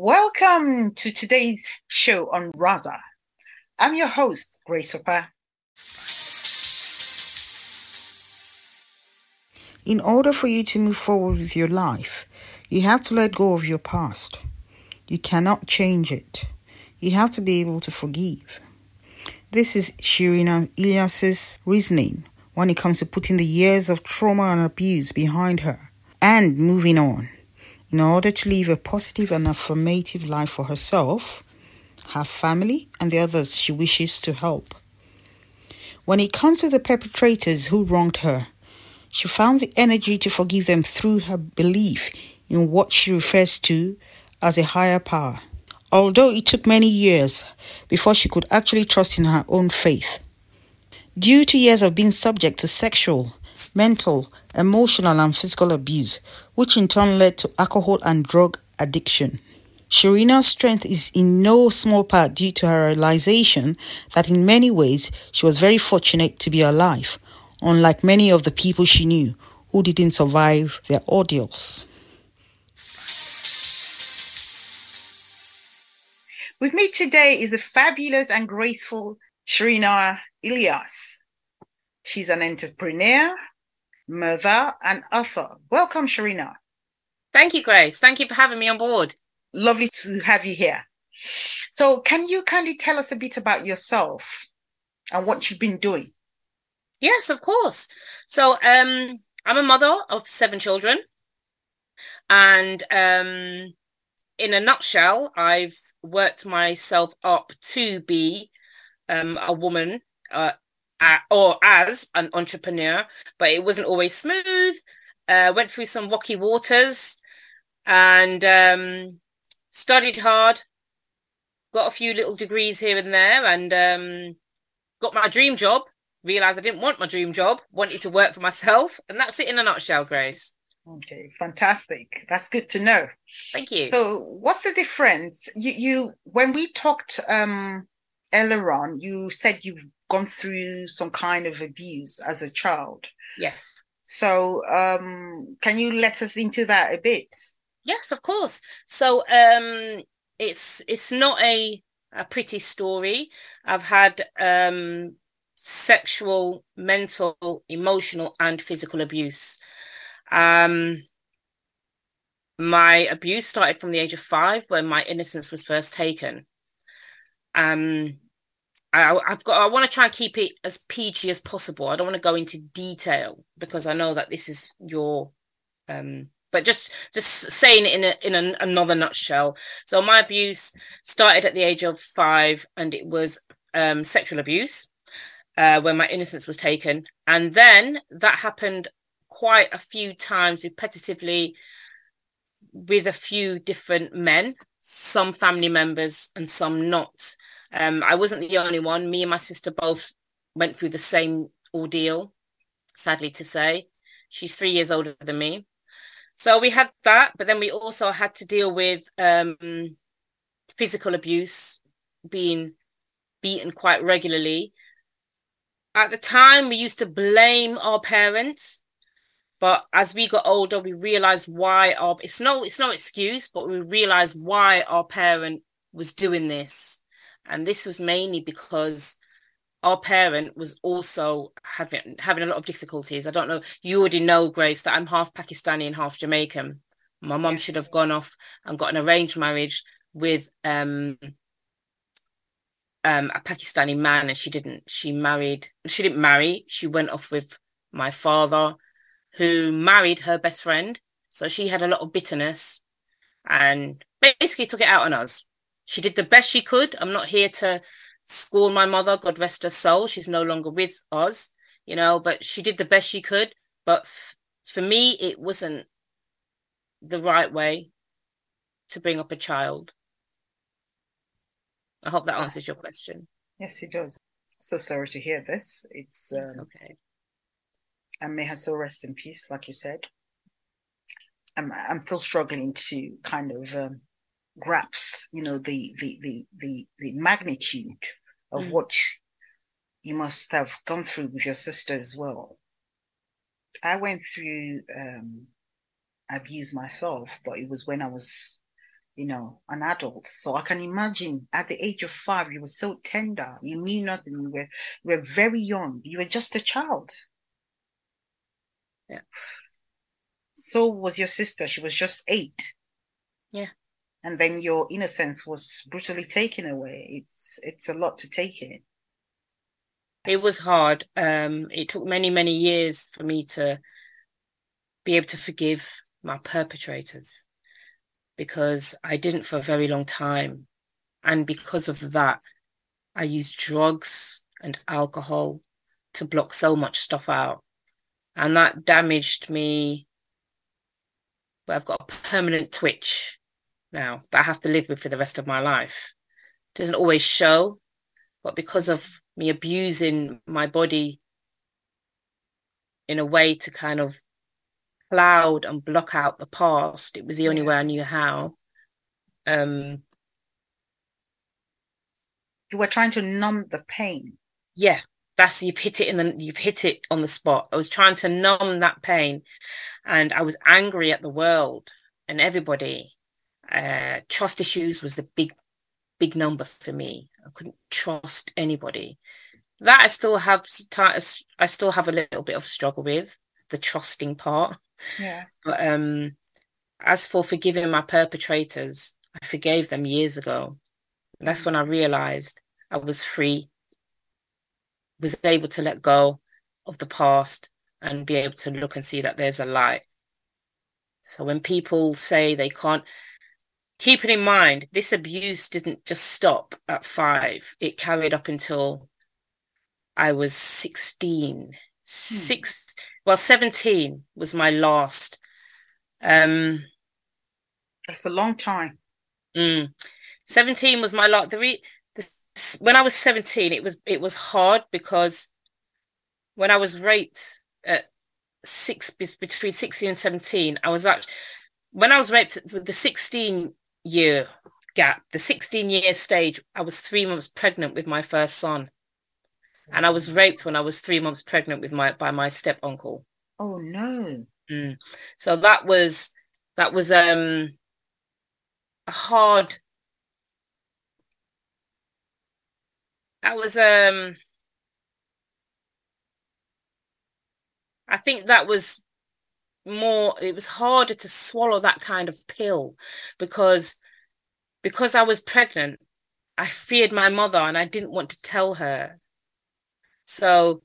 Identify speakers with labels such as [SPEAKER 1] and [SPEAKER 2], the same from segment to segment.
[SPEAKER 1] Welcome to today's show on Raza. I'm your host, Grace Opa.
[SPEAKER 2] In order for you to move forward with your life, you have to let go of your past. You cannot change it. You have to be able to forgive. This is Sherina Ilyas's reasoning when it comes to putting the years of trauma and abuse behind her and moving on in order to live a positive and affirmative life for herself, her family, and the others she wishes to help. When it comes to the perpetrators who wronged her, she found the energy to forgive them through her belief in what she refers to as a higher power. Although it took many years before she could actually trust in her own faith. Due to years of being subject to sexual, mental, emotional, and physical abuse, which in turn led to alcohol and drug addiction. Sherina's strength is in no small part due to her realization that in many ways she was very fortunate to be alive, unlike many of the people she knew who didn't survive their ordeals.
[SPEAKER 1] With me today is the fabulous and graceful Sherina Ilyas. She's an entrepreneur, mother, and author. Welcome, Sherina.
[SPEAKER 3] Thank you, Grace. Thank you for having me on board.
[SPEAKER 1] Lovely to have you here. So, can you kindly tell us a bit about yourself and what you've been doing?
[SPEAKER 3] Yes, of course. So, um, I'm a mother of seven children, and um, in a nutshell, I've worked myself up to be um, a woman uh, or as an entrepreneur, but it wasn't always smooth. Uh, went through some rocky waters and um, studied hard. Got a few little degrees here and there, and um, got my dream job. Realized I didn't want my dream job. Wanted to work for myself, and that's it in a nutshell, Grace.
[SPEAKER 1] Okay, fantastic. That's good to know.
[SPEAKER 3] Thank you.
[SPEAKER 1] So, what's the difference? You, you when we talked um, earlier on, you said you've gone through some kind of abuse as a child.
[SPEAKER 3] Yes.
[SPEAKER 1] So, um, can you let us into that a bit?
[SPEAKER 3] Yes, of course. So, um, it's it's not a a pretty story. I've had um, sexual, mental, emotional, and physical abuse. Um, my abuse started from the age of five when my innocence was first taken. Um, I, have got. I want to try and keep it as PG as possible. I don't want to go into detail because I know that this is your. Um, but just just saying it in a, in another nutshell. So my abuse started at the age of five, and it was um, sexual abuse uh, when my innocence was taken, and then that happened quite a few times repetitively with a few different men, some family members and some not. Um, I wasn't the only one. Me and my sister both went through the same ordeal, sadly to say. She's three years older than me. So we had that, but then we also had to deal with um, physical abuse, being beaten quite regularly. At the time, we used to blame our parents, but as we got older, we realized why our it's no it's no excuse, but we realized why our parent was doing this and this was mainly because our parent was also having having a lot of difficulties. I don't know. You already know, Grace, that I'm half Pakistani and half Jamaican. My mom yes. should have gone off and got an arranged marriage with um, um, a Pakistani man, and she didn't. She married. She didn't marry. She went off with my father, who married her best friend. So she had a lot of bitterness, and basically took it out on us she did the best she could. I'm not here to scorn my mother, God rest her soul. She's no longer with us, you know, but she did the best she could. But f- for me, it wasn't the right way to bring up a child. I hope that answers your question.
[SPEAKER 1] Yes, it does. So sorry to hear this. It's, um,
[SPEAKER 3] it's okay.
[SPEAKER 1] And may her soul rest in peace, like you said. I'm I'm still struggling to kind of um, grasp, you know, the the the the, the magnitude of mm. what you must have gone through with your sister as well. I went through um, abuse myself, but it was when I was you know, an adult. So I can imagine at the age of five, you were so tender. You knew nothing. You were, you were very young. You were just a child.
[SPEAKER 3] Yeah.
[SPEAKER 1] So was your sister. She was just eight. And then your innocence was brutally taken away. It's it's a lot to take in.
[SPEAKER 3] It was hard. Um, it took many, many years for me to be able to forgive my perpetrators because I didn't for a very long time. And because of that, I used drugs and alcohol to block so much stuff out. And that damaged me. But I've got a permanent twitch now that I have to live with for the rest of my life. It doesn't always show, but because of me abusing my body in a way to kind of cloud and block out the past. It was the only way I knew how. Um,
[SPEAKER 1] you were trying to numb the pain.
[SPEAKER 3] Yeah, that's you've hit it in the you've hit it on the spot. I was trying to numb that pain, and I was angry at the world and everybody. Uh, trust issues was the big, big number for me. I couldn't trust anybody. That I still have. I still have a little bit of struggle with the trusting part.
[SPEAKER 1] Yeah.
[SPEAKER 3] But um, as for forgiving my perpetrators, I forgave them years ago. That's when I realized I was free, was able to let go of the past and be able to look and see that there's a light. So when people say they can't, keep it in mind, this abuse didn't just stop at five. It carried up until I was 16. Hmm. Six, well 17 was my last um
[SPEAKER 1] that's a long time
[SPEAKER 3] mm, 17 was my last the, re- the when i was 17 it was it was hard because when i was raped at six between 16 and 17 i was actually when i was raped with the 16 year gap the 16 year stage i was three months pregnant with my first son and I was raped when I was three months pregnant with my by my step uncle.
[SPEAKER 1] Oh no!
[SPEAKER 3] Mm. So that was that was um a hard. That was um. I think that was more. It was harder to swallow that kind of pill because because I was pregnant. I feared my mother and I didn't want to tell her so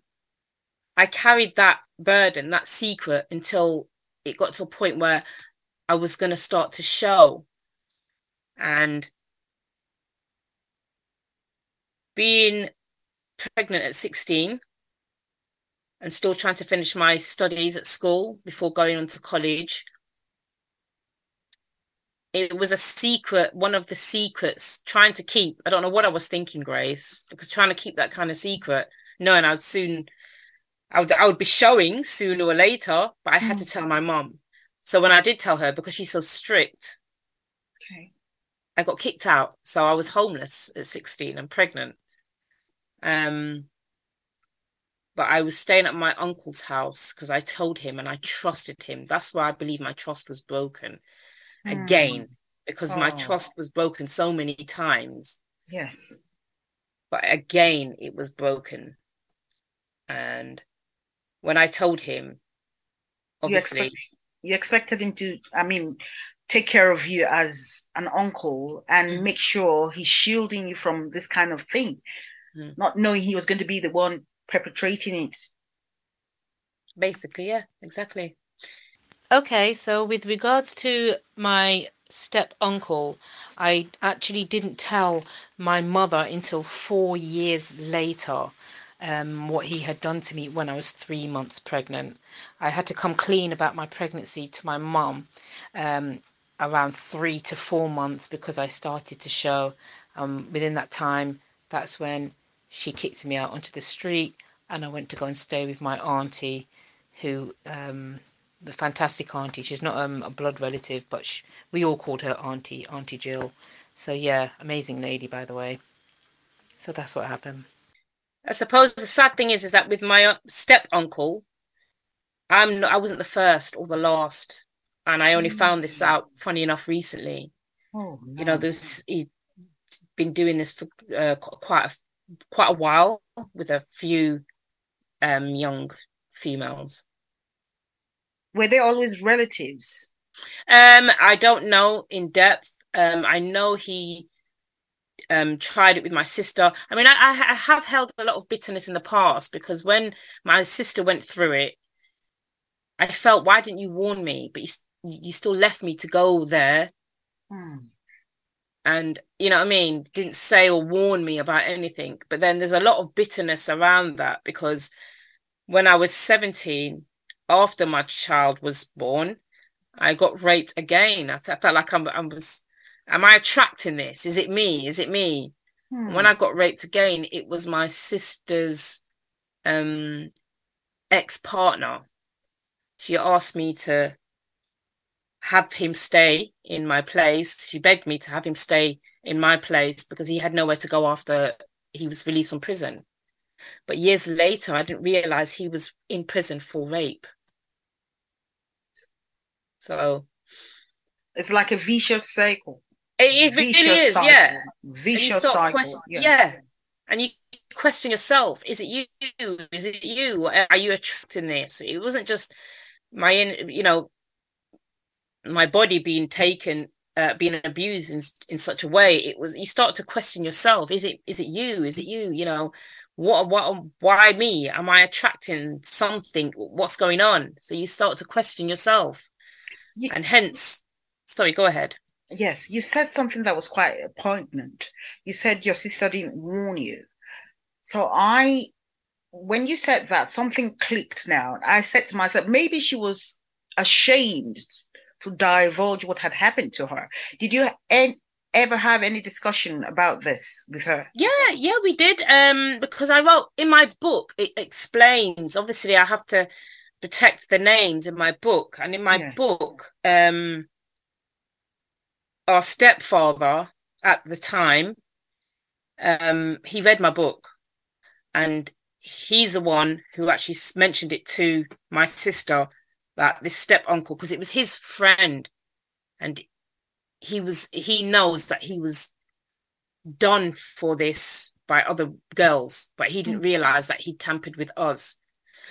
[SPEAKER 3] I carried that burden, that secret, until it got to a point where I was going to start to show. And being pregnant at 16 and still trying to finish my studies at school before going on to college. It was a secret, one of the secrets, trying to keep. I don't know what I was thinking, Grace, because trying to keep that kind of secret knowing I was soon, I would, I would be showing sooner or later, but I had mm. to tell my mom. So when I did tell her, because she's so strict,
[SPEAKER 1] okay.
[SPEAKER 3] I got kicked out. So I was homeless at 16 and pregnant. Um, but I was staying at my uncle's house because I told him and I trusted him. That's where I believe my trust was broken mm. again because oh. my trust was broken so many times.
[SPEAKER 1] Yes.
[SPEAKER 3] But again, it was broken. And when I told him, obviously.
[SPEAKER 1] You, expect, you expected him to, I mean, take care of you as an uncle and mm. make sure he's shielding you from this kind of thing, mm. not knowing he was going to be the one perpetrating it.
[SPEAKER 3] Basically, yeah, exactly. Okay, so with regards to my step uncle, I actually didn't tell my mother until four years later um, what he had done to me when I was three months pregnant. I had to come clean about my pregnancy to my mum um, around three to four months because I started to show. Um, within that time, that's when she kicked me out onto the street, and I went to go and stay with my auntie, who um, the fantastic auntie. She's not um, a blood relative, but she, we all called her auntie, Auntie Jill. So yeah, amazing lady, by the way. So that's what happened. I suppose the sad thing is, is that with my step uncle, I'm not, I wasn't the first or the last, and I only mm-hmm. found this out, funny enough, recently.
[SPEAKER 1] Oh, no.
[SPEAKER 3] You know, there's he's been doing this for uh, quite a, quite a while with a few um, young females.
[SPEAKER 1] Were they always relatives?
[SPEAKER 3] Um, I don't know in depth. Um, I know he um tried it with my sister. I mean, I, I have held a lot of bitterness in the past because when my sister went through it, I felt, why didn't you warn me? But you you still left me to go there.
[SPEAKER 1] Hmm.
[SPEAKER 3] And you know what I mean? Didn't say or warn me about anything. But then there's a lot of bitterness around that because when I was 17, after my child was born, I got raped again. I, felt like I'm, I was, am I attracting this? Is it me? Is it me?
[SPEAKER 1] Hmm.
[SPEAKER 3] When I got raped again, it was my sister's um, ex partner. She asked me to have him stay in my place. She begged me to have him stay in my place because he had nowhere to go after he was released from prison. But years later, I didn't realize he was in prison for rape. So
[SPEAKER 1] it's like a vicious cycle.
[SPEAKER 3] It, it
[SPEAKER 1] Vicious
[SPEAKER 3] really is,
[SPEAKER 1] cycle.
[SPEAKER 3] yeah.
[SPEAKER 1] Vicious cycle.
[SPEAKER 3] question-
[SPEAKER 1] yeah.
[SPEAKER 3] yeah. And you question yourself: Is it you? Is it you? Are you attracting this? It wasn't just my, in- you know, my body being taken, uh, being abused in in such a way. It was you start to question yourself: Is it is it you? Is it you? You know, what what why me? Am I attracting something? What's going on? So you start to question yourself,
[SPEAKER 1] Ye-
[SPEAKER 3] and hence, sorry, go ahead.
[SPEAKER 1] Yes, you said something that was quite poignant. You said your sister didn't warn you. So I, when you said that, something clicked now. I said to myself, maybe she was ashamed to divulge what had happened to her. Did you en- ever have any discussion about this with her?
[SPEAKER 3] Yeah, yeah, we did. Um, because I wrote in my book, it explains. Obviously, I have to protect the names in my book, and in my
[SPEAKER 1] Yeah.
[SPEAKER 3] book, um, our stepfather at the time, um, he read my book, and he's the one who actually mentioned it to my sister that this step uncle, because it was his friend, and he was he knows that he was done for this by other girls, but he didn't realize that he tampered with us.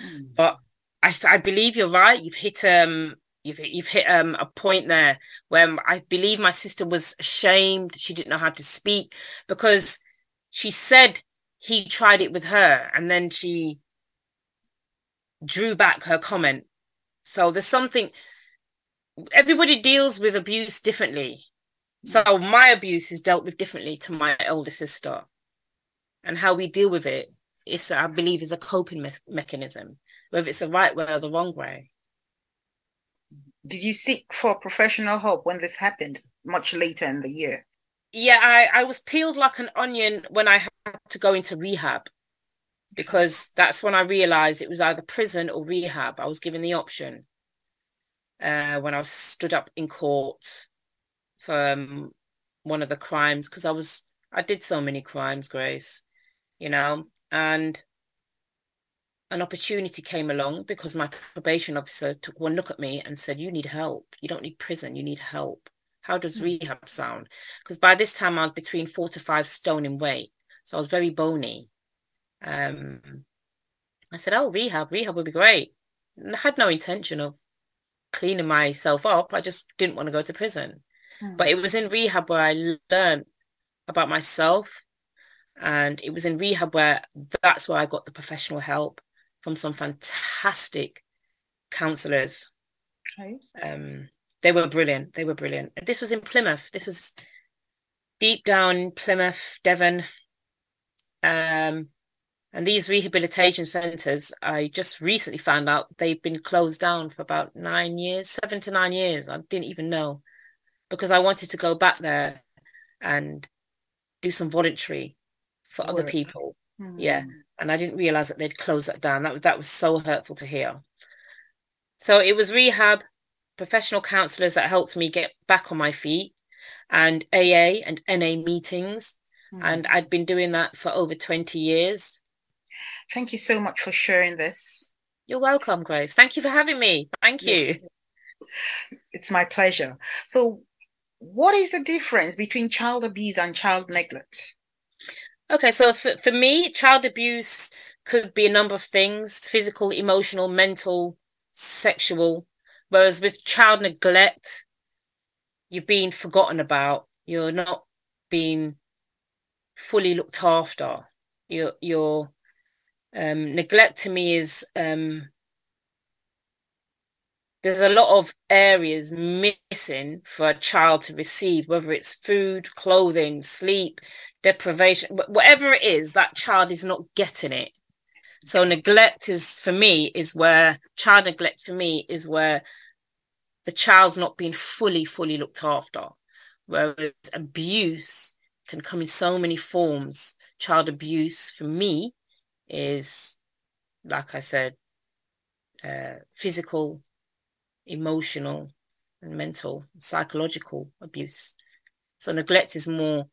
[SPEAKER 1] Mm.
[SPEAKER 3] But I, I believe you're right. You've hit um, you've you've hit um a point there where I believe my sister was ashamed. She didn't know how to speak because she said he tried it with her, and then she drew back her comment. So there's something. Everybody deals with abuse differently. So mm. my abuse is dealt with differently to my elder sister, and how we deal with it is, I believe, is a coping me- mechanism, whether it's the right way or the wrong way.
[SPEAKER 1] Did you seek for professional help when this happened much later in the year?
[SPEAKER 3] Yeah, I I was peeled like an onion when I had to go into rehab, because that's when I realized it was either prison or rehab. I was given the option. Uh, when I was stood up in court for um, one of the crimes, because I was I did so many crimes, Grace, you know, and an opportunity came along because my probation officer took one look at me and said, "You need help. You don't need prison. You need help." How does
[SPEAKER 1] Hmm.
[SPEAKER 3] rehab sound? Because by this time I was between four to five stone in weight, so I was very bony. Um, I said, "Oh, rehab, rehab would be great." And I had no intention of cleaning myself up. I just didn't want to go to prison.
[SPEAKER 1] Hmm.
[SPEAKER 3] But it was in rehab where I learned about myself, and it was in rehab where that's where I got the professional help from some fantastic counselors.
[SPEAKER 1] Okay.
[SPEAKER 3] Um, they were brilliant. They were brilliant. This was in Plymouth. This was deep down Plymouth, Devon. Um, and these rehabilitation centres, I just recently found out they've been closed down for about nine years, seven to nine years. I didn't even know because I wanted to go back there and do some voluntary for other people.
[SPEAKER 1] Hmm.
[SPEAKER 3] Yeah. And I didn't realize that they'd closed that down. That was that was so hurtful to hear. So it was rehab, professional counselors that helped me get back on my feet, and AA and NA meetings.
[SPEAKER 1] Hmm.
[SPEAKER 3] And I'd been doing that for over 20 years.
[SPEAKER 1] Thank you so much for sharing this.
[SPEAKER 3] You're welcome, Grace. Thank you for having me. Thank you.
[SPEAKER 1] It's my pleasure. So, what is the difference between child abuse and child neglect?
[SPEAKER 3] Okay, so for, for me, child abuse could be a number of things physical, emotional, mental, sexual. Whereas with child neglect, you're being forgotten about. You're not being fully looked after. Your your um, neglect to me is um, there's a lot of areas missing for a child to receive, whether it's food, clothing, sleep, deprivation, whatever it is, that child is not getting it. So neglect is for me is where child neglect for me is where the child's not being fully, fully looked after. Whereas abuse can come in so many forms. Child abuse for me is, like I said, uh, physical, emotional, and mental, psychological abuse. So neglect is more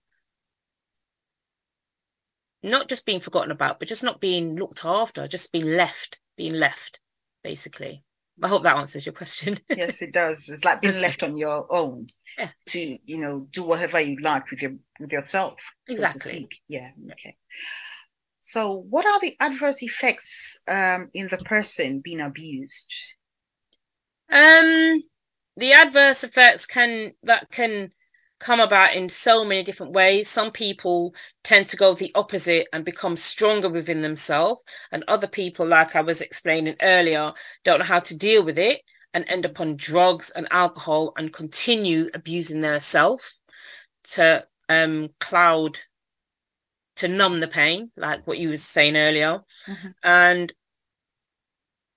[SPEAKER 3] not just being forgotten about, but just not being looked after, just being left, being left, basically. I hope that answers your question.
[SPEAKER 1] yes, it does. It's like being left on your own
[SPEAKER 3] yeah.
[SPEAKER 1] to, you know, do whatever you like with your with yourself,
[SPEAKER 3] exactly.
[SPEAKER 1] so to speak. Yeah. Okay. So, what are the adverse effects um, in the person being abused?
[SPEAKER 3] Um, the adverse effects can that can come about in so many different ways. Some people tend to go the opposite and become stronger within themselves, and other people, like I was explaining earlier, don't know how to deal with it and end up on drugs and alcohol and continue abusing their self to um cloud to numb the pain, like what you were saying earlier,
[SPEAKER 1] mm-hmm.
[SPEAKER 3] and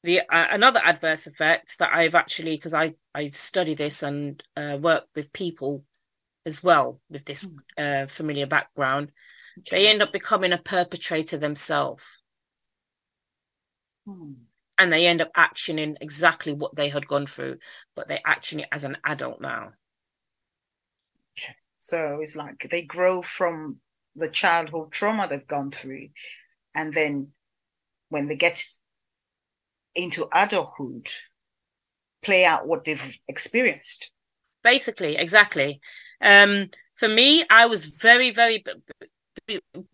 [SPEAKER 3] the uh, another adverse effect that I've actually because I I study this and uh, work with people as well with this hmm. uh, familiar background, okay. they end up becoming a perpetrator themselves.
[SPEAKER 1] Hmm.
[SPEAKER 3] And they end up actioning exactly what they had gone through, but they action it as an adult now.
[SPEAKER 1] Okay. So it's like they grow from the childhood trauma they've gone through. And then when they get into adulthood, play out what they've experienced.
[SPEAKER 3] Basically, exactly. Um, for me, I was very, very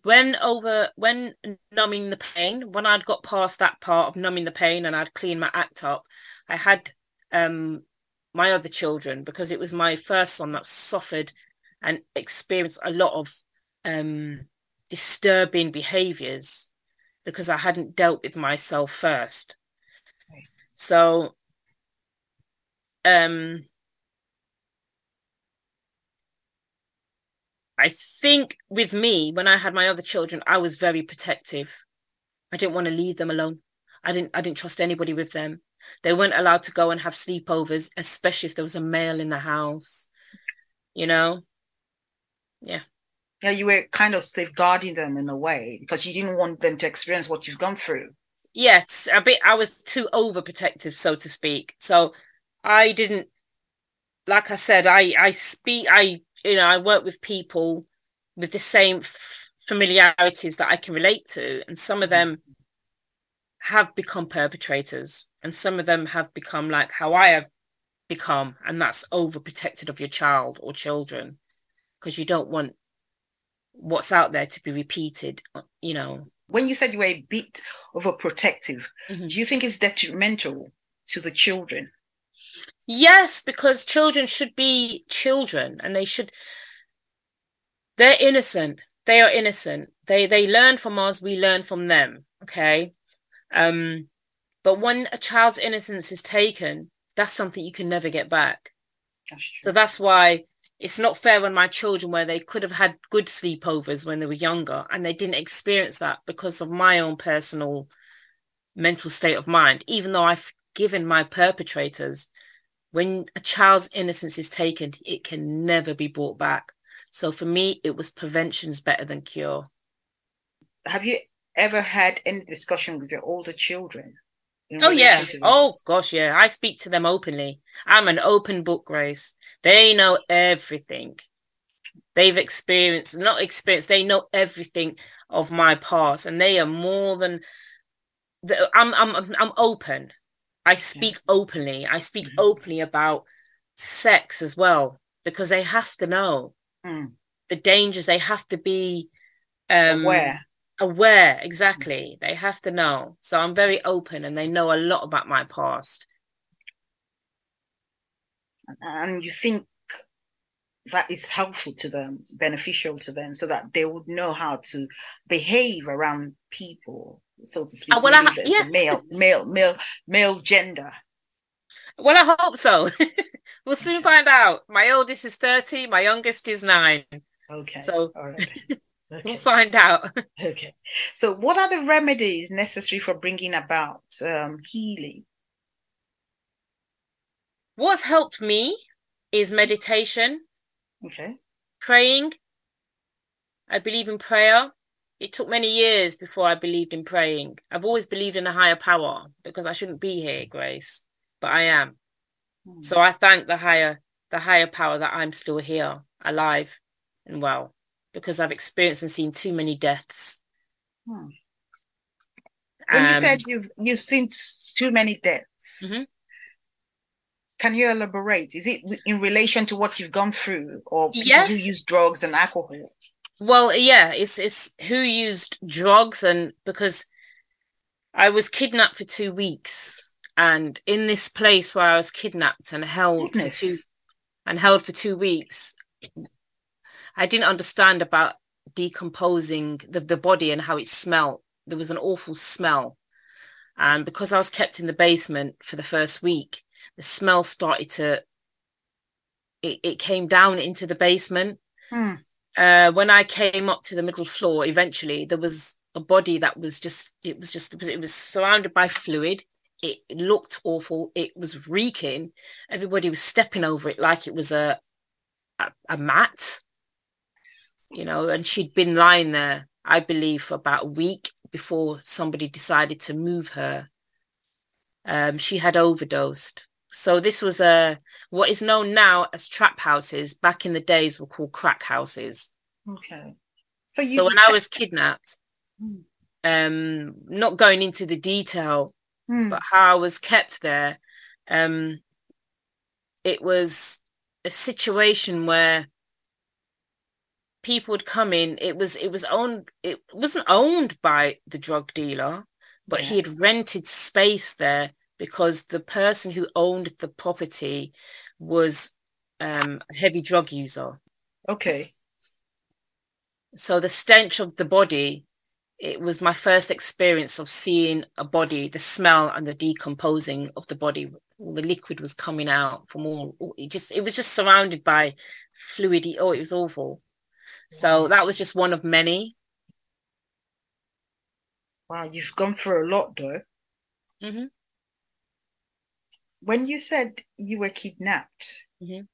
[SPEAKER 3] when over when numbing the pain. When I'd got past that part of numbing the pain and I'd cleaned my act up, I had um my other children because it was my first son that suffered and experienced a lot of um disturbing behaviors because I hadn't dealt with myself first. So um I think with me, when I had my other children, I was very protective. I didn't want to leave them alone. I didn't I didn't trust anybody with them. They weren't allowed to go and have sleepovers, especially if there was a male in the house. You know? Yeah.
[SPEAKER 1] Yeah, you were kind of safeguarding them in a way because you didn't want them to experience what you've gone through.
[SPEAKER 3] Yes, a bit I was too overprotective, so to speak. So I didn't like I said, I I speak I you know, I work with people with the same f- familiarities that I can relate to, and some of mm-hmm. them have become perpetrators, and some of them have become like how I have become, and that's overprotected of your child or children because you don't want what's out there to be repeated, you know.
[SPEAKER 1] When you said you were a bit overprotective, mm-hmm. do you think it's detrimental to the children?
[SPEAKER 3] Yes, because children should be children and they should they're innocent. They are innocent. They they learn from us, we learn from them. Okay. Um, but when a child's innocence is taken, that's something you can never get back.
[SPEAKER 1] That's
[SPEAKER 3] so that's why it's not fair on my children where they could have had good sleepovers when they were younger and they didn't experience that because of my own personal mental state of mind, even though I've given my perpetrators when a child's innocence is taken, it can never be brought back. So for me, it was prevention's better than cure.
[SPEAKER 1] Have you ever had any discussion with your older children?
[SPEAKER 3] Oh yeah. Oh gosh, yeah. I speak to them openly. I'm an open book, Grace. They know everything. They've experienced, not experienced, they know everything of my past, and they are more than. I'm I'm I'm open. I speak yeah. openly. I speak mm-hmm. openly about sex as well. because they have to know
[SPEAKER 1] Mm.
[SPEAKER 3] the dangers. They have to be um,
[SPEAKER 1] Aware.
[SPEAKER 3] Aware, exactly. They have to know. So I'm very open, and they know a lot about my past.
[SPEAKER 1] And you think that is helpful to them, beneficial to them, so that they would know how to behave around people, so to speak.
[SPEAKER 3] Uh, well, I
[SPEAKER 1] the-
[SPEAKER 3] yeah.
[SPEAKER 1] the male, male, male, male gender.
[SPEAKER 3] Well, I hope so. we'll soon find out. My oldest is 30, my youngest is nine.
[SPEAKER 1] Okay.
[SPEAKER 3] So-
[SPEAKER 1] all right.
[SPEAKER 3] We'll find out.
[SPEAKER 1] Okay. So, what are the remedies necessary for bringing about um, healing?
[SPEAKER 3] What's helped me is meditation,
[SPEAKER 1] Okay.
[SPEAKER 3] praying. I believe in prayer. It took many years before I believed in praying. I've always believed in a higher power because I shouldn't be here, Grace, but I am.
[SPEAKER 1] Hmm.
[SPEAKER 3] So I thank the higher the higher power that I'm still here, alive and well, because I've experienced and seen too many deaths.
[SPEAKER 1] Hmm. When you
[SPEAKER 3] Um,
[SPEAKER 1] said you've you've seen too many deaths,
[SPEAKER 3] Mhm.
[SPEAKER 1] can you elaborate? Is it in relation to what you've gone through, or people who use drugs and alcohol?
[SPEAKER 3] Well, yeah, it's it's who used drugs and because I was kidnapped for two weeks and in this place where I was kidnapped and held for two and held for two weeks, I didn't understand about decomposing the, the body and how it smelled. There was an awful smell. And because I was kept in the basement for the first week, the smell started to it, it came down into the basement
[SPEAKER 1] Hmm.
[SPEAKER 3] uh when i came up to the middle floor eventually there was a body that was just it was just it was, it was surrounded by fluid it, it looked awful it was reeking everybody was stepping over it like it was a a, a mat you know and she'd been lying there i believe for about a week before somebody decided to move her um she had overdosed so this was a what is known now as trap houses back in the days were called crack houses
[SPEAKER 1] Okay. So you.
[SPEAKER 3] so when I was kidnapped,
[SPEAKER 1] Hmm.
[SPEAKER 3] um, not going into the detail,
[SPEAKER 1] Hmm.
[SPEAKER 3] but how I was kept there, um, it was a situation where people would come in. It was it was owned. It wasn't owned by the drug dealer, but he had rented space there because the person who owned the property was um, a heavy drug user.
[SPEAKER 1] Okay.
[SPEAKER 3] so the stench of the body it was my first experience of seeing a body the smell and the decomposing of the body all the liquid was coming out from all all- it just it was just surrounded by fluidy oh it was awful so that was just one of many
[SPEAKER 1] Wow, you've gone through a lot, though.
[SPEAKER 3] hmm
[SPEAKER 1] When you said you were kidnapped,
[SPEAKER 3] Mhm.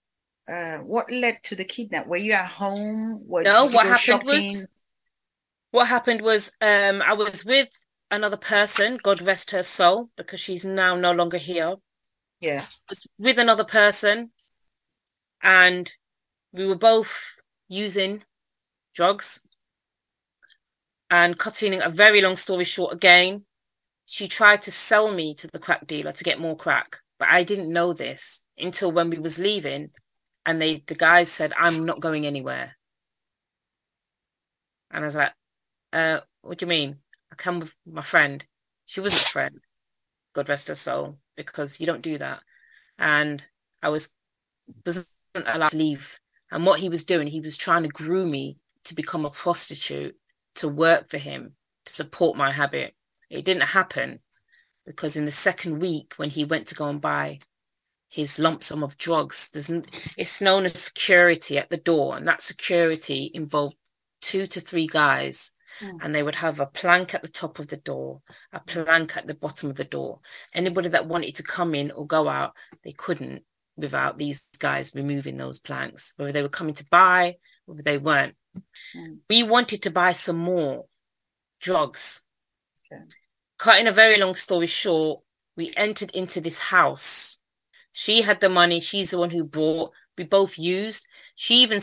[SPEAKER 1] uh, what led to the kidnap? Were you at home? Were,
[SPEAKER 3] No, what happened was- what happened was um i was with another person god rest her soul because she's now no longer here
[SPEAKER 1] Yeah.
[SPEAKER 3] with another person and we were both using drugs and cutting a very long story short again she tried to sell me to the crack dealer to get more crack but i didn't know this until when we was leaving and they the guys said i'm not going anywhere. And i was like uh what do you mean? I come with my friend. She wasn't a friend god rest her soul because you don't do that. And I was wasn't allowed to leave. And what he was doing, he was trying to groom me to become a prostitute to work for him to support my habit. It didn't happen because in the second week when he went to go and buy his lump sum of drugs, there's it's known as security at the door, and that security involved two to three guys
[SPEAKER 1] Hmm.
[SPEAKER 3] and they would have a plank at the top of the door, a plank at the bottom of the door. Anybody that wanted to come in or go out, they couldn't without these guys removing those planks, whether they were coming to buy, whether they weren't.
[SPEAKER 1] Mm.
[SPEAKER 3] We wanted to buy some more drugs.
[SPEAKER 1] Okay.
[SPEAKER 3] Cutting a very long story short, we entered into this house. She had the money, she's the one who bought. We both used. She even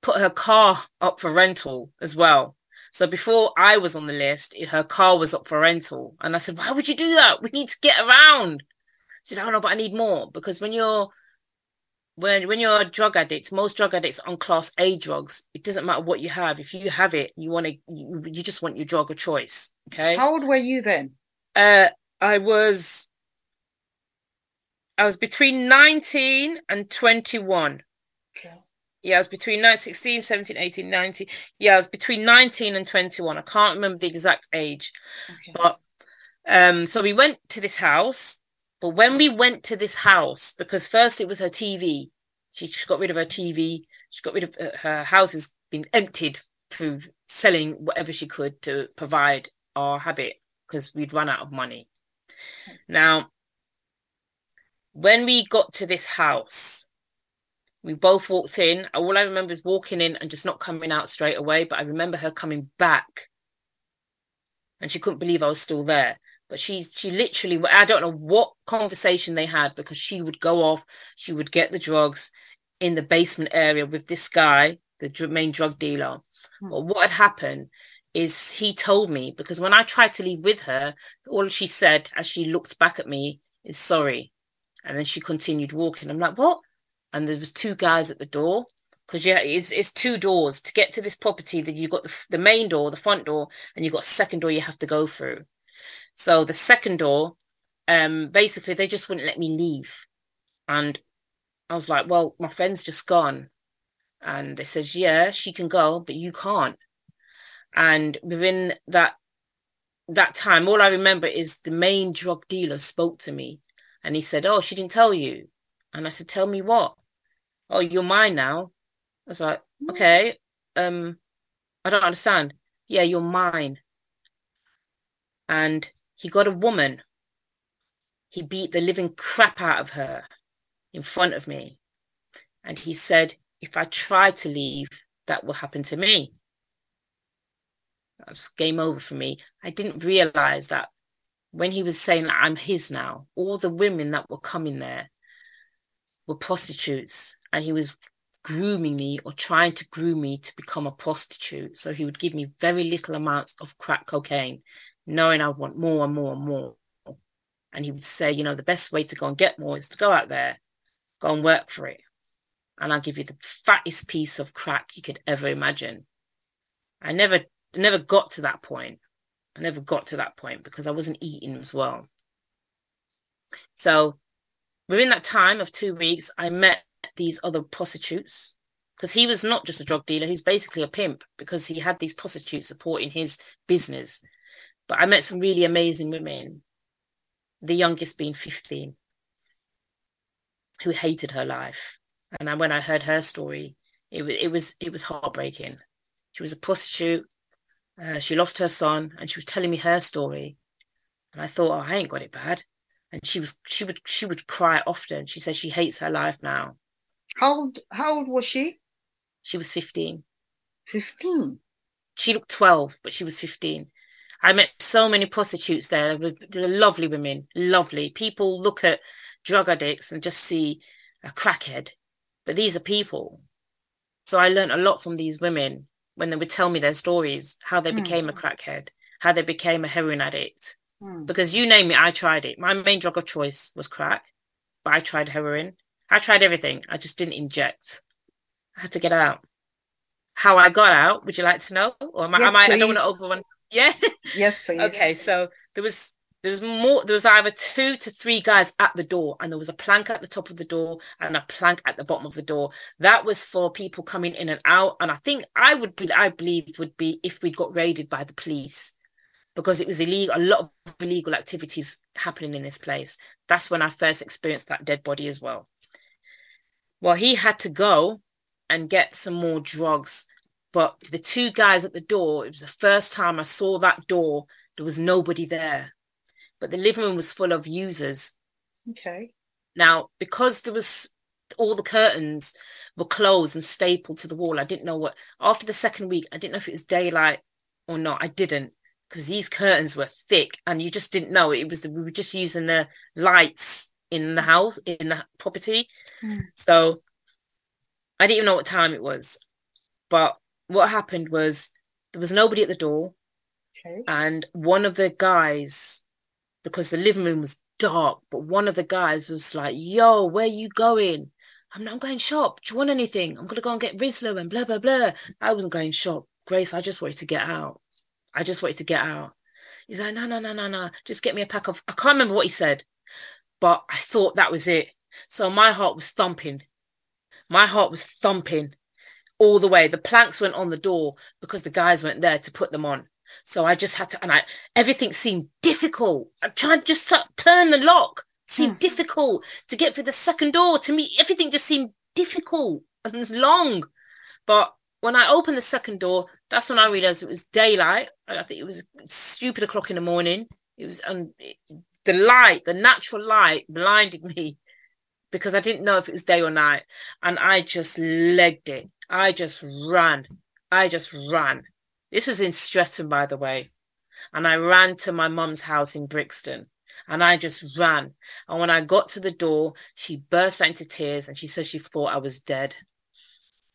[SPEAKER 3] put her car up for rental as well. So before I was on the list, her car was up for rental. And I said, Why would you do that? We need to get around. She said, Oh no, but I need more. Because when you're when when you're a drug addict, most drug addicts on class A drugs, it doesn't matter what you have. If you have it, you want to, you, you just want your drug of choice. Okay.
[SPEAKER 1] How old were you then?
[SPEAKER 3] Uh, I was, I was between 19 and 21.
[SPEAKER 1] Okay.
[SPEAKER 3] Yeah, I was between 9, 16, 17, 18, 19. Yeah, I was between 19 and 21. I can't remember the exact age.
[SPEAKER 1] Okay.
[SPEAKER 3] But um, so we went to this house. But when we went to this house, because first it was her TV, she, she got rid of her TV. She got rid of her, her house has been emptied through selling whatever she could to provide our habit because we'd run out of money. Now, when we got to this house, we both walked in. All I remember is walking in and just not coming out straight away. But I remember her coming back, and she couldn't believe I was still there. But she she literally I don't know what conversation they had because she would go off. She would get the drugs in the basement area with this guy, the main drug dealer.
[SPEAKER 1] Hmm.
[SPEAKER 3] But what had happened is he told me because when I tried to leave with her, all she said as she looked back at me is sorry, and then she continued walking. I'm like, what? and there was two guys at the door because yeah, it's it's two doors to get to this property. That you've got the the main door, the front door, and you've got a second door you have to go through. So the second door, um, basically they just wouldn't let me leave, and I was like, well, my friend's just gone, and they says, yeah, she can go, but you can't. And within that that time, all I remember is the main drug dealer spoke to me, and he said, oh, she didn't tell you. And I said, tell me what? oh, you're mine now. I was like, okay, um, I don't understand. Yeah, you're mine. And he got a woman. He beat the living crap out of her in front of me. And he said, if I try to leave, that will happen to me. That was game over for me. I didn't realize that when he was saying that I'm his now, all the women that were coming there were prostitutes and he was grooming me or trying to groom me to become a prostitute. So he would give me very little amounts of crack cocaine, knowing I want more and more and more. And he would say, you know, the best way to go and get more is to go out there, go and work for it. And I'll give you the fattest piece of crack you could ever imagine. I never never got to that point. I never got to that point because I wasn't eating as well. So within that time of two weeks, I met these other prostitutes because he was not just a drug dealer, he's basically a pimp because he had these prostitutes supporting his business. But I met some really amazing women, the youngest being 15, who hated her life. And I, when I heard her story, it, it was it was heartbreaking. She was a prostitute. Uh, she lost her son, and she was telling me her story. And I thought, oh, I ain't got it bad. And she was she would she would cry often. She said she hates her life now.
[SPEAKER 1] How old, how old was she?
[SPEAKER 3] She was 15.
[SPEAKER 1] 15.
[SPEAKER 3] She looked 12, but she was 15. I met so many prostitutes there. They're lovely women, lovely. People look at drug addicts and just see a crackhead, but these are people. So I learned a lot from these women when they would tell me their stories, how they mm. became a crackhead, how they became a heroin addict. Mm. Because you name it, I tried it. My main drug of choice was crack, but I tried heroin. I tried everything. I just didn't inject. I had to get out. How I got out, would you like to know? Or am, yes, I, am I, I don't want to over one. Yeah.
[SPEAKER 1] Yes, please.
[SPEAKER 3] okay, so there was there was more there was either two to three guys at the door and there was a plank at the top of the door and a plank at the bottom of the door that was for people coming in and out and i think i would be i believe would be if we'd got raided by the police because it was illegal a lot of illegal activities happening in this place that's when i first experienced that dead body as well well, he had to go and get some more drugs. But the two guys at the door, it was the first time I saw that door, there was nobody there. But the living room was full of users.
[SPEAKER 1] Okay.
[SPEAKER 3] Now, because there was all the curtains were closed and stapled to the wall, I didn't know what after the second week, I didn't know if it was daylight or not. I didn't because these curtains were thick and you just didn't know it was the, we were just using the lights in the house in the property. Mm. So I didn't even know what time it was. But what happened was there was nobody at the door.
[SPEAKER 1] Okay.
[SPEAKER 3] And one of the guys, because the living room was dark, but one of the guys was like, Yo, where you going? I'm not going shop. Do you want anything? I'm gonna go and get Rizla and blah blah blah. I wasn't going shop. Grace, I just wanted to get out. I just wanted to get out. He's like, no, no, no, no, no. Just get me a pack of I can't remember what he said, but I thought that was it. So my heart was thumping. My heart was thumping all the way. The planks went on the door because the guys weren't there to put them on. So I just had to, and I everything seemed difficult. I tried just to turn the lock seemed mm. difficult to get through the second door. To me, everything just seemed difficult and long. But when I opened the second door, that's when I realized it was daylight. I think it was stupid o'clock in the morning. It was um, the light, the natural light, blinded me because I didn't know if it was day or night, and I just legged it. I just ran. I just ran. This was in Streatham, by the way, and I ran to my mum's house in Brixton and I just ran. And when I got to the door, she burst out into tears and she said she thought I was dead.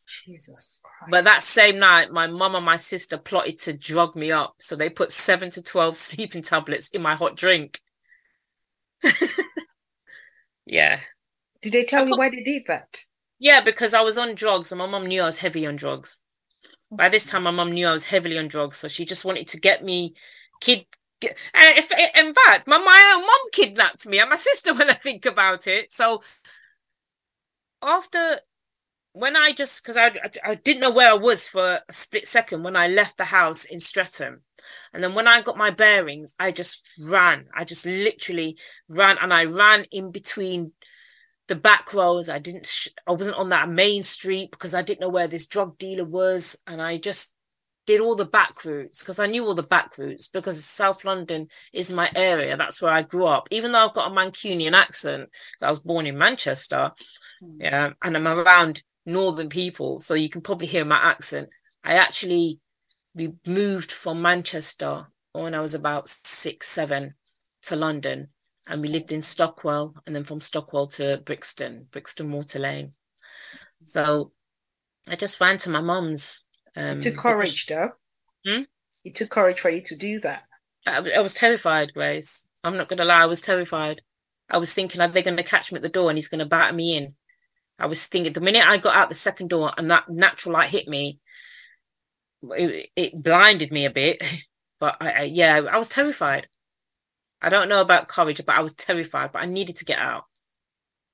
[SPEAKER 1] Jesus Christ.
[SPEAKER 3] But that same night, my mum and my sister plotted to drug me up. So they put seven to 12 sleeping tablets in my hot drink. yeah.
[SPEAKER 1] Did they tell you oh. why they did that?
[SPEAKER 3] Yeah, because I was on drugs and my mum knew I was heavy on drugs. By this time, my mum knew I was heavily on drugs. So she just wanted to get me kid if, in fact, my, my own mom kidnapped me and my sister when I think about it. So after when I just because I, I, I didn't know where I was for a split second when I left the house in Streatham, and then when I got my bearings, I just ran. I just literally ran, and I ran in between the back roads. I didn't. Sh- I wasn't on that main street because I didn't know where this drug dealer was, and I just did all the back routes because I knew all the back routes because South London is my area. That's where I grew up. Even though I've got a Mancunian accent, I was born in Manchester. Mm. Yeah, and I'm around northern people, so you can probably hear my accent. I actually we moved from Manchester when I was about six, seven to London, and we lived in Stockwell, and then from Stockwell to Brixton, Brixton Water Lane. So I just ran to my mum's
[SPEAKER 1] um, it took courage, though. Hmm? It took courage for you to do that.
[SPEAKER 3] I, I was terrified, Grace. I'm not going to lie. I was terrified. I was thinking, are they going to catch me at the door and he's going to batter me in? I was thinking the minute I got out the second door and that natural light hit me, it, it blinded me a bit. But I, I, yeah, I was terrified. I don't know about courage, but I was terrified. But I needed to get out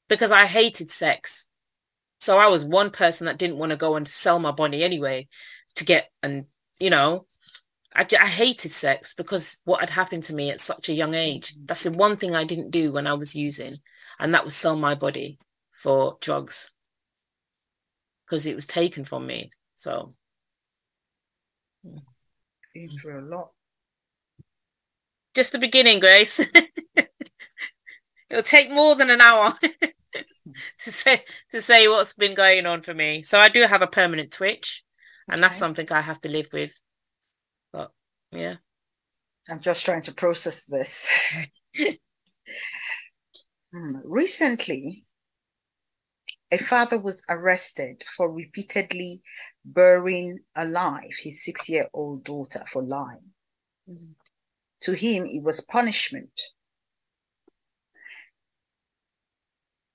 [SPEAKER 3] because I hated sex. So I was one person that didn't want to go and sell my body anyway to get, and you know, I, I hated sex because what had happened to me at such a young age. Mm-hmm. That's the one thing I didn't do when I was using, and that was sell my body for drugs because it was taken from me. So,
[SPEAKER 1] been through a lot.
[SPEAKER 3] Just the beginning, Grace. It'll take more than an hour. to say to say what's been going on for me. So I do have a permanent twitch, and okay. that's something I have to live with. But yeah,
[SPEAKER 1] I'm just trying to process this. Hmm, recently, a father was arrested for repeatedly burying alive his six-year-old daughter for lying. Mm-hmm. To him, it was punishment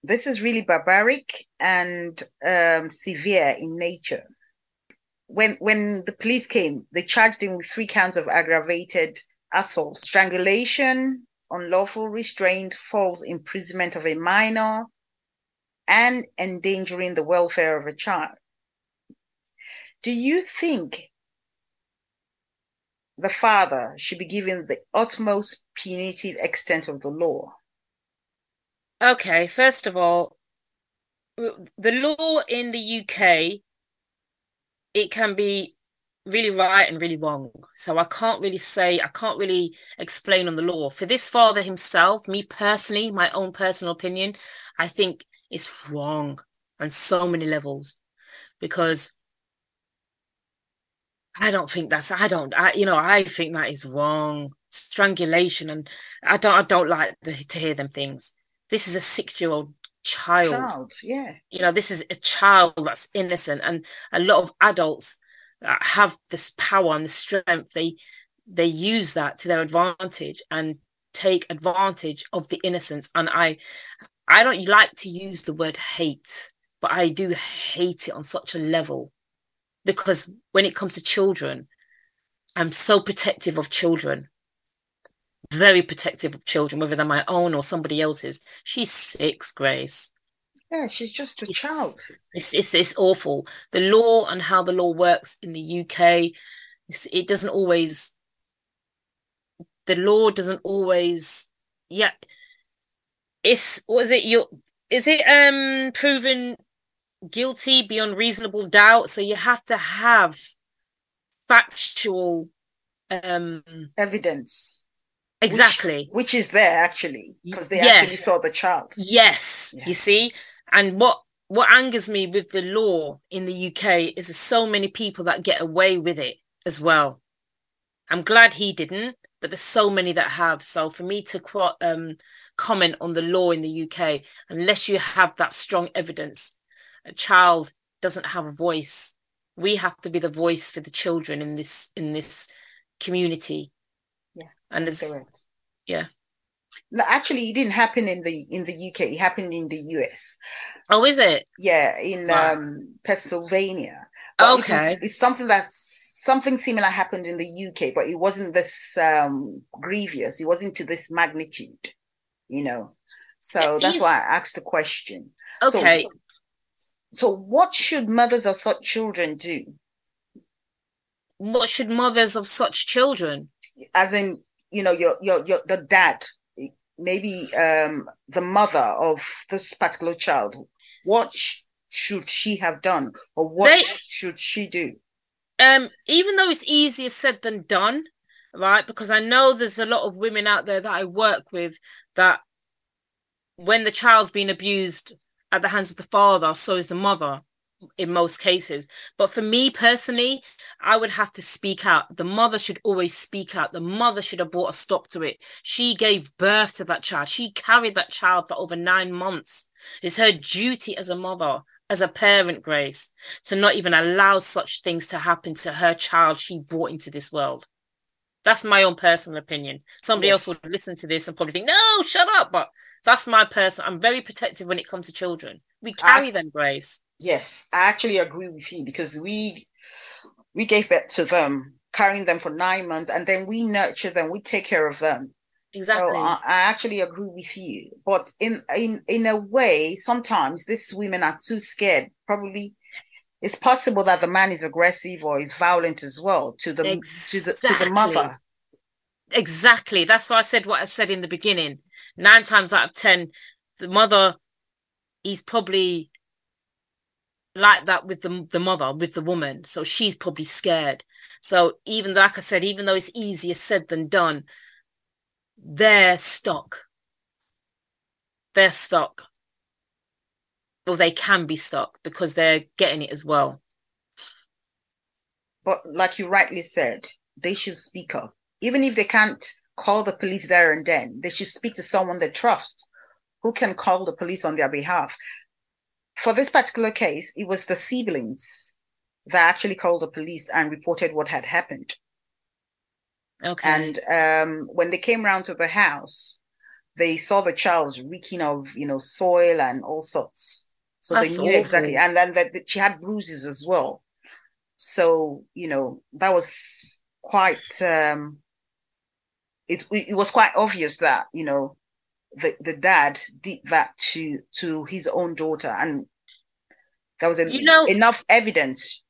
[SPEAKER 1] This is really barbaric and um, severe in nature. When when the police came, they charged him with three counts of aggravated assault, strangulation, unlawful restraint, false imprisonment of a minor, and endangering the welfare of a child. Do you think the father should be given the utmost punitive extent of the law?
[SPEAKER 3] Okay, first of all, the law in the UK it can be really right and really wrong. So I can't really say, I can't really explain on the law. For this father himself, me personally, my own personal opinion, I think it's wrong on so many levels because I don't think that's I don't I you know I think that is wrong strangulation and I don't I don't like the, to hear them things this is a six year old child.
[SPEAKER 1] Child, yeah.
[SPEAKER 3] You know, this is a child that's innocent, and a lot of adults have this power and the strength. They they use that to their advantage and take advantage of the innocence. And I I don't like to use the word hate but I do hate it on such a level because when it comes to children, I'm so protective of children, very protective of children, whether they're my own or somebody else's. She's six, Grace.
[SPEAKER 1] Yeah, she's just a it's, child.
[SPEAKER 3] It's, it's it's awful. The law and how the law works in the UK, it doesn't always. The law doesn't always. Yeah, it's was it your is it um proven guilty beyond reasonable doubt so you have to have factual um
[SPEAKER 1] evidence
[SPEAKER 3] exactly
[SPEAKER 1] which, which is there actually because they yeah. actually saw the child
[SPEAKER 3] yes yeah. you see and what what angers me with the law in the UK is there's so many people that get away with it as well i'm glad he didn't but there's so many that have so for me to quote um comment on the law in the UK unless you have that strong evidence. A child doesn't have a voice. We have to be the voice for the children in this in this community.
[SPEAKER 1] Yeah, and it's correct.
[SPEAKER 3] Yeah.
[SPEAKER 1] Actually, it didn't happen in the in the UK. It happened in the US.
[SPEAKER 3] Oh, is it?
[SPEAKER 1] Yeah, in wow. um, Pennsylvania.
[SPEAKER 3] But okay,
[SPEAKER 1] it is, it's something that's something similar happened in the UK, but it wasn't this um, grievous. It wasn't to this magnitude you know. So that's why I asked the question.
[SPEAKER 3] Okay.
[SPEAKER 1] So, so what should mothers of such children do?
[SPEAKER 3] What should mothers of such children?
[SPEAKER 1] As in, you know, your your your the dad, maybe um the mother of this particular child. What sh- should she have done, or what they, should she do?
[SPEAKER 3] Um, even though it's easier said than done, right? Because I know there's a lot of women out there that I work with that when the child's been abused at the hands of the father, so is the mother in most cases. But for me personally, I would have to speak out. The mother should always speak out. The mother should have brought a stop to it. She gave birth to that child. She carried that child for over nine months. It's her duty as a mother, as a parent, Grace, to not even allow such things to happen to her child she brought into this world. That's my own personal opinion. Somebody yes. else would listen to this and probably think, no, shut up. But that's my person. I'm very protective when it comes to children. We carry I, them, Grace.
[SPEAKER 1] Yes, I actually agree with you because we we gave birth to them, carrying them for nine months, and then we nurture them, we take care of them.
[SPEAKER 3] Exactly.
[SPEAKER 1] So I, I actually agree with you. But in in in a way, sometimes these women are too scared. Probably it's possible that the man is aggressive or is violent as well to the exactly. to the to the mother.
[SPEAKER 3] Exactly. That's why I said what I said in the beginning. Nine times out of ten, the mother is probably like that with the the mother, with the woman. So she's probably scared. So even like I said, even though it's easier said than done, they're stuck. They're stuck or they can be stuck because they're getting it as well.
[SPEAKER 1] But like you rightly said, they should speak up. Even if they can't call the police there and then, they should speak to someone they trust who can call the police on their behalf. For this particular case, it was the siblings that actually called the police and reported what had happened.
[SPEAKER 3] Okay.
[SPEAKER 1] And um, when they came round to the house, they saw the child reeking of, you know, soil and all sorts. So That's they knew awful. exactly. And then that she had bruises as well. So, you know, that was quite, um, it, it was quite obvious that, you know, the, the dad did that to, to his own daughter. And there was a, you know, enough evidence.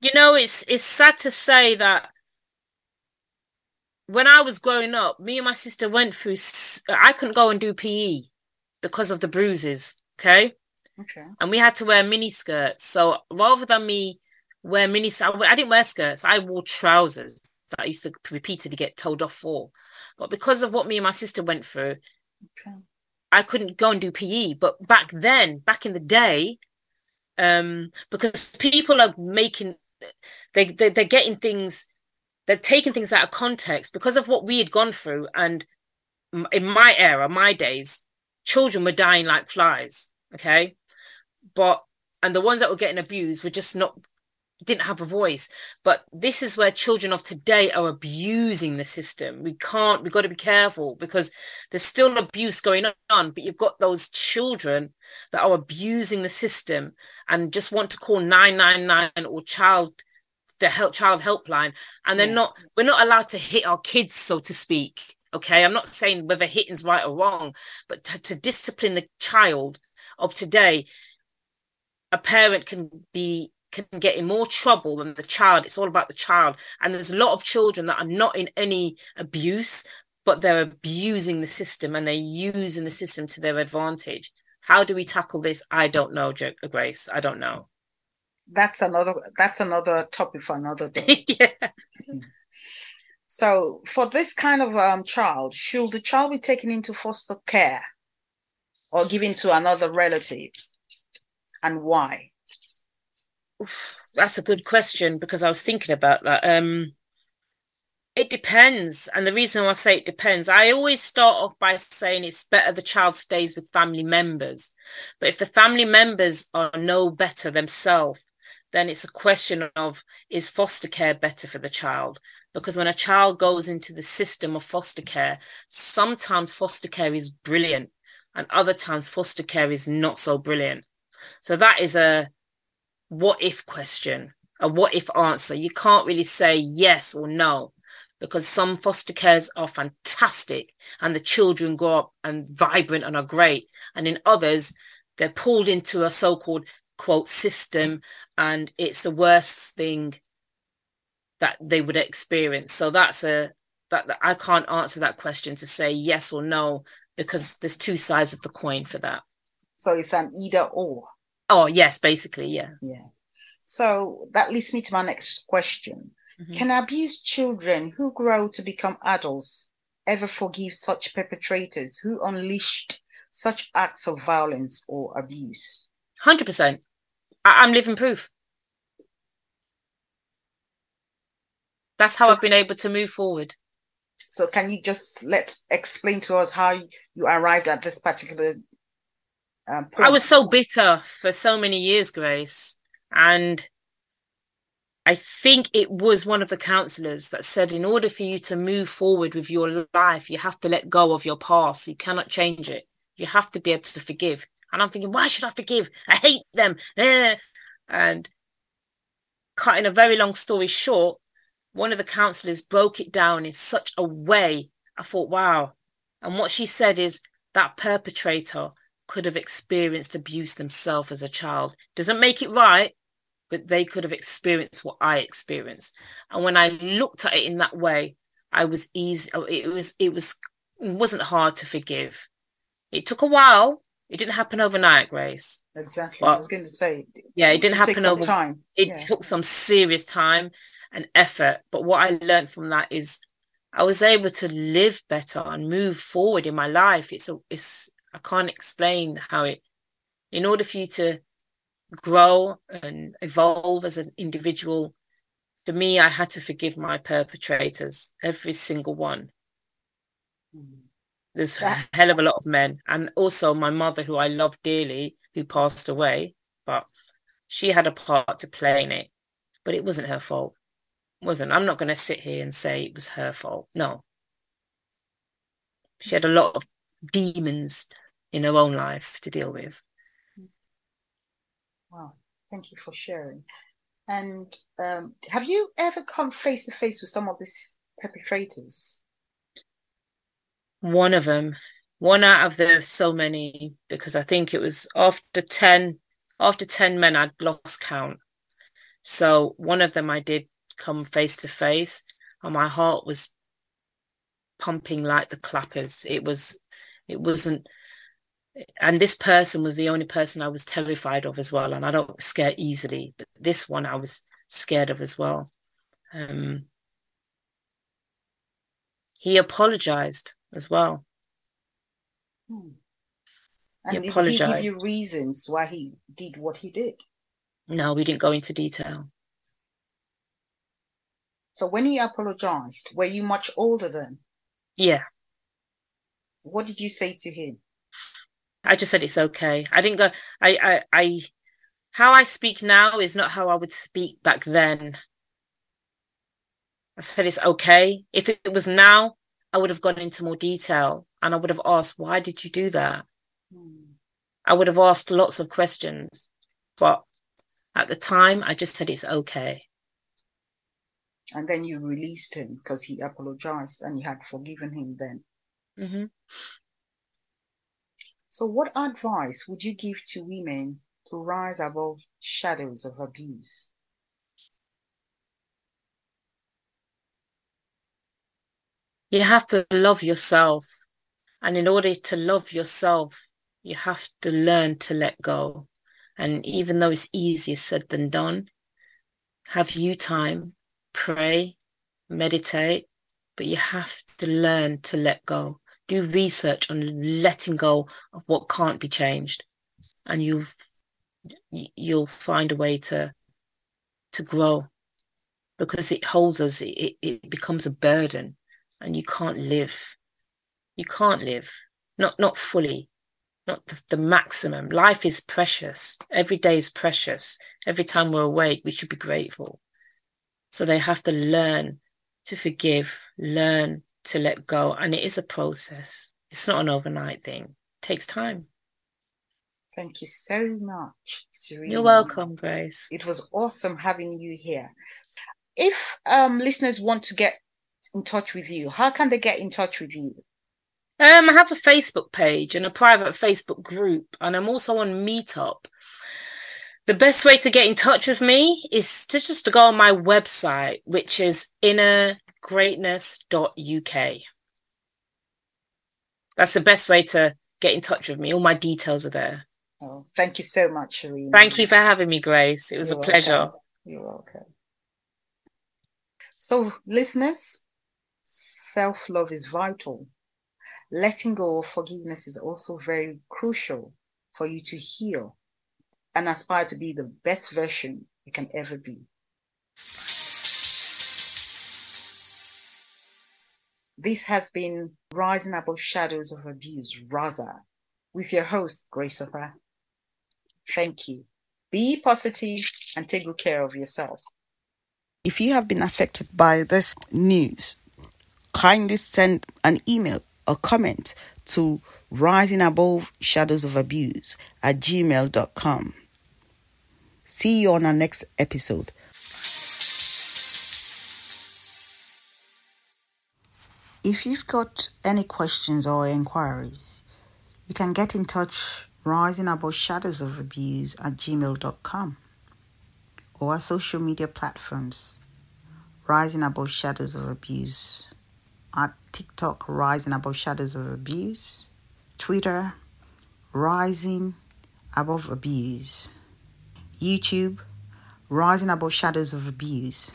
[SPEAKER 3] You know, it's, it's sad to say that when I was growing up, me and my sister went through, I couldn't go and do PE because of the bruises. Okay.
[SPEAKER 1] Okay.
[SPEAKER 3] And we had to wear mini skirts. So rather than me wear mini, I didn't wear skirts. I wore trousers that I used to repeatedly get told off for. But because of what me and my sister went through, okay. I couldn't go and do PE. But back then, back in the day, um, because people are making, they, they they're getting things, they're taking things out of context because of what we had gone through. And in my era, my days, children were dying like flies. Okay, but and the ones that were getting abused were just not didn't have a voice. But this is where children of today are abusing the system. We can't, we've got to be careful because there's still abuse going on, but you've got those children that are abusing the system and just want to call 999 or child the help child helpline and they're yeah. not we're not allowed to hit our kids so to speak okay i'm not saying whether hitting's right or wrong but to, to discipline the child of today a parent can be can get in more trouble than the child. It's all about the child. And there's a lot of children that are not in any abuse, but they're abusing the system and they're using the system to their advantage. How do we tackle this? I don't know, Grace. I don't know.
[SPEAKER 1] That's another that's another topic for another day. yeah. So for this kind of um, child, should the child be taken into foster care or given to another relative? And why?
[SPEAKER 3] That's a good question because I was thinking about that. Um, it depends. And the reason I say it depends, I always start off by saying it's better the child stays with family members. But if the family members are no better themselves, then it's a question of is foster care better for the child? Because when a child goes into the system of foster care, sometimes foster care is brilliant and other times foster care is not so brilliant. So that is a what if question, a what if answer. You can't really say yes or no because some foster cares are fantastic and the children grow up and vibrant and are great. And in others, they're pulled into a so called quote system and it's the worst thing that they would experience. So that's a that, that I can't answer that question to say yes or no because there's two sides of the coin for that.
[SPEAKER 1] So it's an either or.
[SPEAKER 3] Oh, yes, basically, yeah.
[SPEAKER 1] Yeah. So that leads me to my next question. Mm-hmm. Can abused children who grow to become adults ever forgive such perpetrators who unleashed such acts of violence or abuse?
[SPEAKER 3] 100%. I- am living proof. That's how so, I've been able to move forward.
[SPEAKER 1] So, can you just let explain to us how you arrived at this particular
[SPEAKER 3] I was so bitter for so many years, Grace. And I think it was one of the counselors that said, in order for you to move forward with your life, you have to let go of your past. You cannot change it. You have to be able to forgive. And I'm thinking, why should I forgive? I hate them. Eh. And cutting a very long story short, one of the counselors broke it down in such a way. I thought, wow. And what she said is that perpetrator could have experienced abuse themselves as a child. Doesn't make it right, but they could have experienced what I experienced. And when I looked at it in that way, I was easy. Oh, it was, it was, it wasn't hard to forgive. It took a while. It didn't happen overnight, Grace.
[SPEAKER 1] Exactly. But, I was going to say.
[SPEAKER 3] Yeah, it didn't happen over time. It yeah. took some serious time and effort. But what I learned from that is I was able to live better and move forward in my life. It's a, it's I can't explain how it, in order for you to grow and evolve as an individual, for me, I had to forgive my perpetrators, every single one. Mm. There's a hell of a lot of men. And also my mother, who I love dearly, who passed away, but she had a part to play in it. But it wasn't her fault. It wasn't. I'm not going to sit here and say it was her fault. No. She had a lot of demons in her own life to deal with.
[SPEAKER 1] Wow, thank you for sharing. And um, have you ever come face to face with some of these perpetrators?
[SPEAKER 3] One of them, one out of the so many, because I think it was after 10, after 10 men, I'd lost count. So one of them I did come face to face, and my heart was pumping like the clappers. It was, it wasn't and this person was the only person I was terrified of as well. And I don't scare easily, but this one I was scared of as well. Um, he apologized as well.
[SPEAKER 1] Hmm. And he apologized. Did he give you reasons why he did what he did?
[SPEAKER 3] No, we didn't go into detail.
[SPEAKER 1] So when he apologized, were you much older then?
[SPEAKER 3] Yeah.
[SPEAKER 1] What did you say to him?
[SPEAKER 3] I just said it's okay. I didn't go. I I I how I speak now is not how I would speak back then. I said it's okay. If it was now, I would have gone into more detail and I would have asked, why did you do that? Mm. I would have asked lots of questions. But at the time, I just said it's okay.
[SPEAKER 1] And then you released him because he apologized and you had forgiven him then.
[SPEAKER 3] Mm-hmm.
[SPEAKER 1] So, what advice would you give to women to rise above shadows of abuse?
[SPEAKER 3] You have to love yourself. And in order to love yourself, you have to learn to let go. And even though it's easier said than done, have you time, pray, meditate, but you have to learn to let go. Do research on letting go of what can't be changed, and you'll you'll find a way to to grow because it holds us. It it becomes a burden, and you can't live. You can't live, not not fully not the, the, maximum. Life is precious. Every day is precious. Every time we're awake, we should be grateful. So they have to learn to forgive, learn to let go. And it is a process. It's not an overnight thing. It takes time.
[SPEAKER 1] Thank you so much, Sherina.
[SPEAKER 3] You're welcome, Grace.
[SPEAKER 1] It was awesome having you here. If um, listeners want to get in touch with you, how can they get in touch with you?
[SPEAKER 3] Um, I have a Facebook page and a private Facebook group, and I'm also on Meetup. The best way to get in touch with me is to just to go on my website, which is innergreatness.uk. That's the best way to get in touch with me. All my details are there.
[SPEAKER 1] Oh, thank you so much, Sherina.
[SPEAKER 3] Thank you for having me, Grace. It was You're a pleasure.
[SPEAKER 1] Welcome. You're welcome. So, listeners, self love is vital letting go of forgiveness is also very crucial for you to heal and aspire to be the best version you can ever be. This has been Rising Above Shadows of Abuse, Raza, with your host, Grace Opa. Thank you. Be positive and take good care of yourself.
[SPEAKER 2] If you have been affected by this news, kindly send an email or comment to rising above shadows of abuse at gmail.com. See you on our next episode. If you've got any questions or inquiries, you can get in touch rising above shadows of abuse at gmail.com or our social media platforms rising above shadows of abuse at TikTok Rising Above Shadows of Abuse, Twitter Rising Above Abuse, YouTube Rising Above Shadows of Abuse.